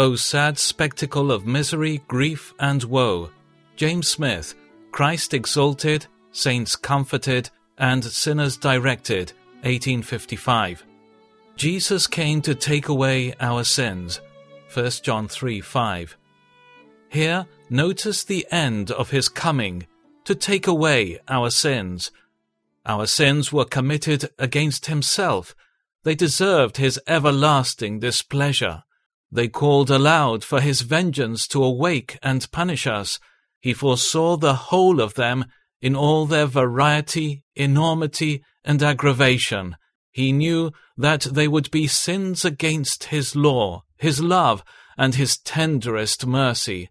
O sad spectacle of misery, grief, and woe. James Smith, Christ Exalted, Saints Comforted, and Sinners Directed, 1855. Jesus came to take away our sins. 1 John 3 5. Here, notice the end of his coming to take away our sins. Our sins were committed against himself. They deserved his everlasting displeasure. They called aloud for his vengeance to awake and punish us. He foresaw the whole of them in all their variety, enormity, and aggravation. He knew that they would be sins against his law, his love, and his tenderest mercy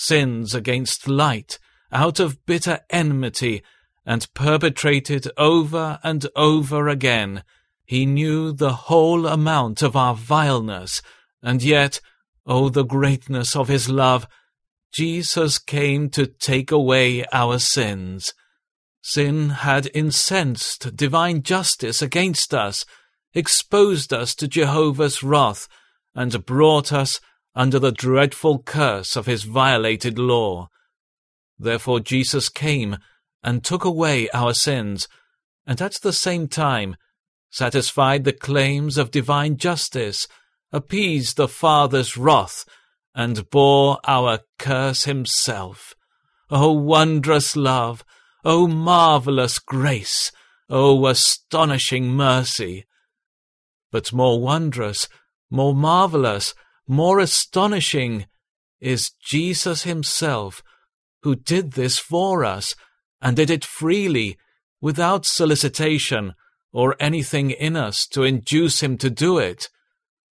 sins against light, out of bitter enmity, and perpetrated over and over again. He knew the whole amount of our vileness, and yet, oh, the greatness of his love! Jesus came to take away our sins. Sin had incensed divine justice against us, exposed us to Jehovah's wrath, and brought us under the dreadful curse of his violated law. Therefore Jesus came and took away our sins, and at the same time satisfied the claims of divine justice, appeased the Father's wrath, and bore our curse himself. O wondrous love! O marvellous grace! O astonishing mercy! But more wondrous, more marvellous, more astonishing is Jesus himself, who did this for us, and did it freely, without solicitation or anything in us to induce him to do it.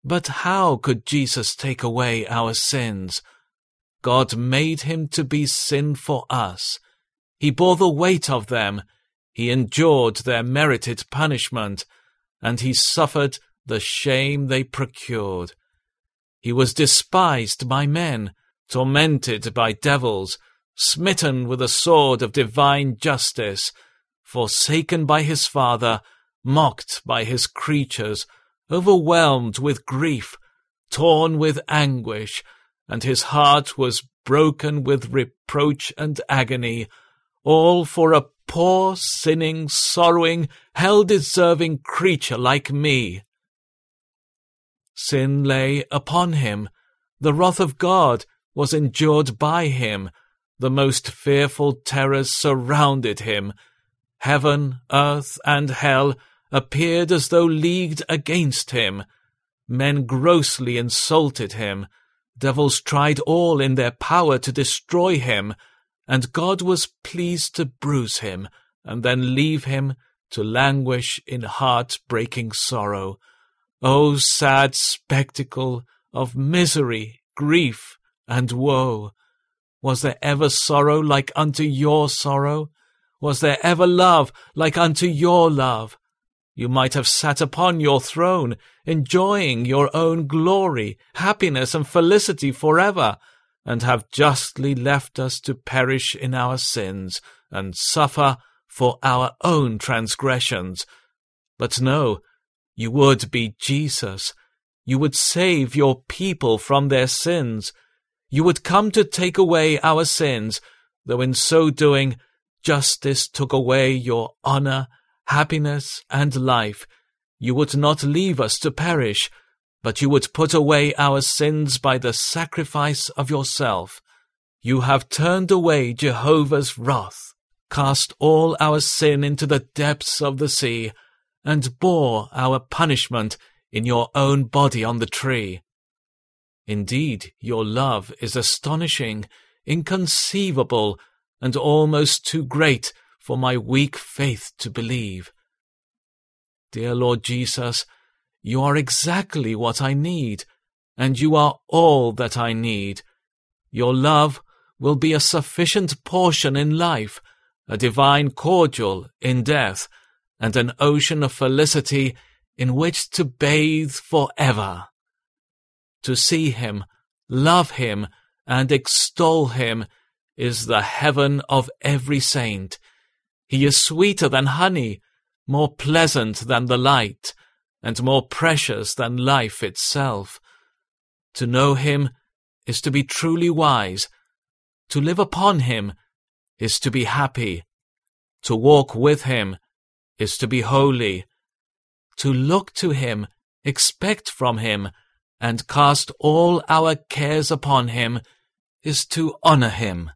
But how could Jesus take away our sins? God made him to be sin for us. He bore the weight of them. He endured their merited punishment, and he suffered the shame they procured. He was despised by men, tormented by devils, smitten with a sword of divine justice, forsaken by his Father, mocked by his creatures, overwhelmed with grief, torn with anguish, and his heart was broken with reproach and agony, all for a poor, sinning, sorrowing, hell-deserving creature like me. Sin lay upon him. The wrath of God was endured by him. The most fearful terrors surrounded him. Heaven, earth, and hell appeared as though leagued against him. Men grossly insulted him. Devils tried all in their power to destroy him, and God was pleased to bruise him, and then leave him to languish in heart-breaking sorrow. O sad spectacle of misery, grief, and woe! Was there ever sorrow like unto your sorrow? Was there ever love like unto your love? You might have sat upon your throne, enjoying your own glory, happiness, and felicity forever, and have justly left us to perish in our sins, and suffer for our own transgressions. But no, you would be Jesus. You would save your people from their sins. You would come to take away our sins, though in so doing, justice took away your honor, happiness, and life. You would not leave us to perish, but you would put away our sins by the sacrifice of yourself. You have turned away Jehovah's wrath, cast all our sin into the depths of the sea, and bore our punishment in your own body on the tree. Indeed, your love is astonishing, inconceivable, and almost too great for my weak faith to believe. Dear Lord Jesus, you are exactly what I need, and you are all that I need. Your love will be a sufficient portion in life, a divine cordial in death, and an ocean of felicity in which to bathe for ever. To see him, love him, and extol him is the heaven of every saint. He is sweeter than honey, more pleasant than the light, and more precious than life itself. To know him is to be truly wise. To live upon him is to be happy. To walk with him is to be holy. To look to him, expect from him, and cast all our cares upon him is to honor him.